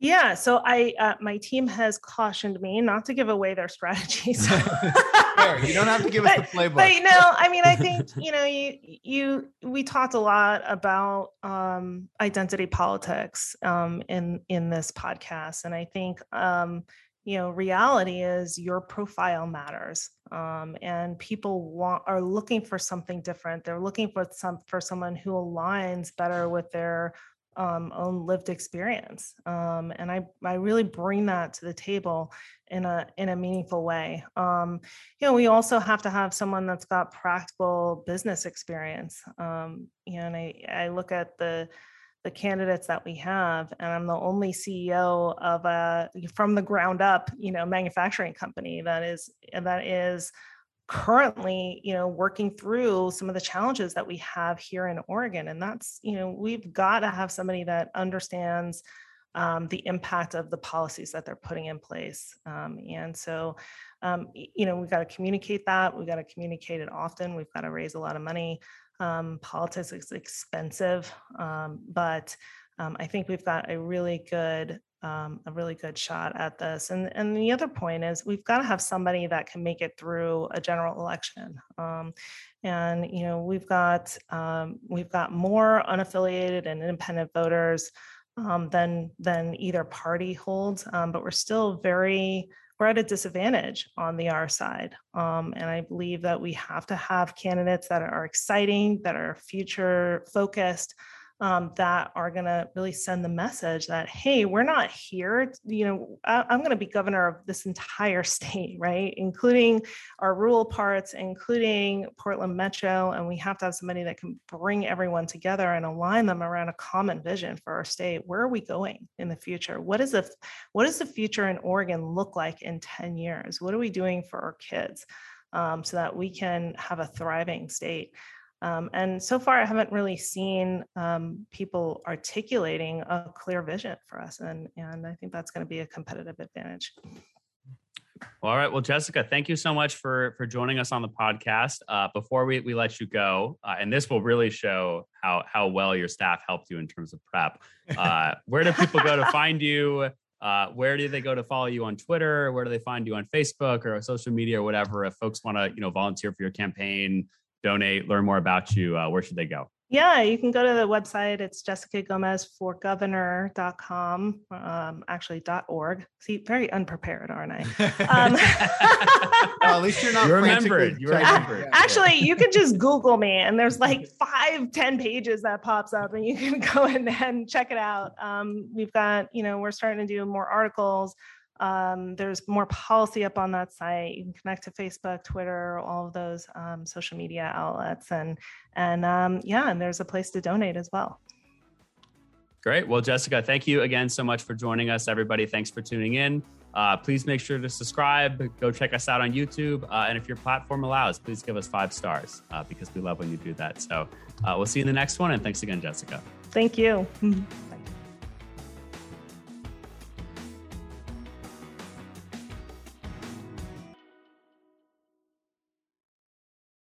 Yeah, so I uh, my team has cautioned me not to give away their strategies.
Fair. You don't have to give us the playbook.
But no, I mean, I think you know, you you we talked a lot about um, identity politics um, in in this podcast, and I think um, you know reality is your profile matters um, and people want are looking for something different. They're looking for some for someone who aligns better with their um, own lived experience um, and I, I really bring that to the table in a in a meaningful way. Um, you know we also have to have someone that's got practical business experience um, you know and I, I look at the the candidates that we have and i'm the only ceo of a from the ground up you know manufacturing company that is that is currently you know working through some of the challenges that we have here in oregon and that's you know we've got to have somebody that understands um, the impact of the policies that they're putting in place um, and so um, you know we've got to communicate that we've got to communicate it often we've got to raise a lot of money um, politics is expensive, um, but um, I think we've got a really good um, a really good shot at this. And and the other point is we've got to have somebody that can make it through a general election. Um, and you know we've got um, we've got more unaffiliated and independent voters than than either party holds, but we're still very we're at a disadvantage on the R side. Um, and I believe that we have to have candidates that are exciting, that are future focused, um, that are going to really send the message that hey we're not here you know I, am going to be governor of this entire state right? Including our rural parts including portland metro and we have to have somebody that can bring everyone together and align them around a common vision for our state. Where are we going in the future? What is the what does the future in oregon look like in 10 years? What are we doing for our kids um, so that we can have a thriving state um, and so far, I haven't really seen um, people articulating a clear vision for us. And, and I think that's going to be a competitive advantage.
All right. Well, Jessica, thank you so much for for joining us on the podcast. Uh, before we, we let you go, uh, and this will really show how how well your staff helped you in terms of prep. Uh, where do people go to find you? Uh, where do they go to follow you on Twitter? Where do they find you on Facebook or social media or whatever? If folks want to, you know, volunteer for your campaign, donate, learn more about you, uh, where should they go?
Yeah, you can go to the website. It's Jessica Gomez for governor.com, um, actually .org. See, very unprepared, aren't I? Um,
well, at least you're not.
You remembered. You remembered.
Actually, you can just Google me, and there's like five, ten pages that pops up, and you can go in and check it out. Um, we've got, you know, we're starting to do more articles um, there's more policy up on that site. You can connect to Facebook, Twitter, all of those um, social media outlets, and and um, yeah, and there's a place to donate as well.
Great. Well, Jessica, thank you again so much for joining us. Everybody, thanks for tuning in. Uh, please make sure to subscribe. Go check us out on YouTube, uh, and if your platform allows, please give us five stars uh, because we love when you do that. So uh, we'll see you in the next one, and thanks again, Jessica.
Thank you.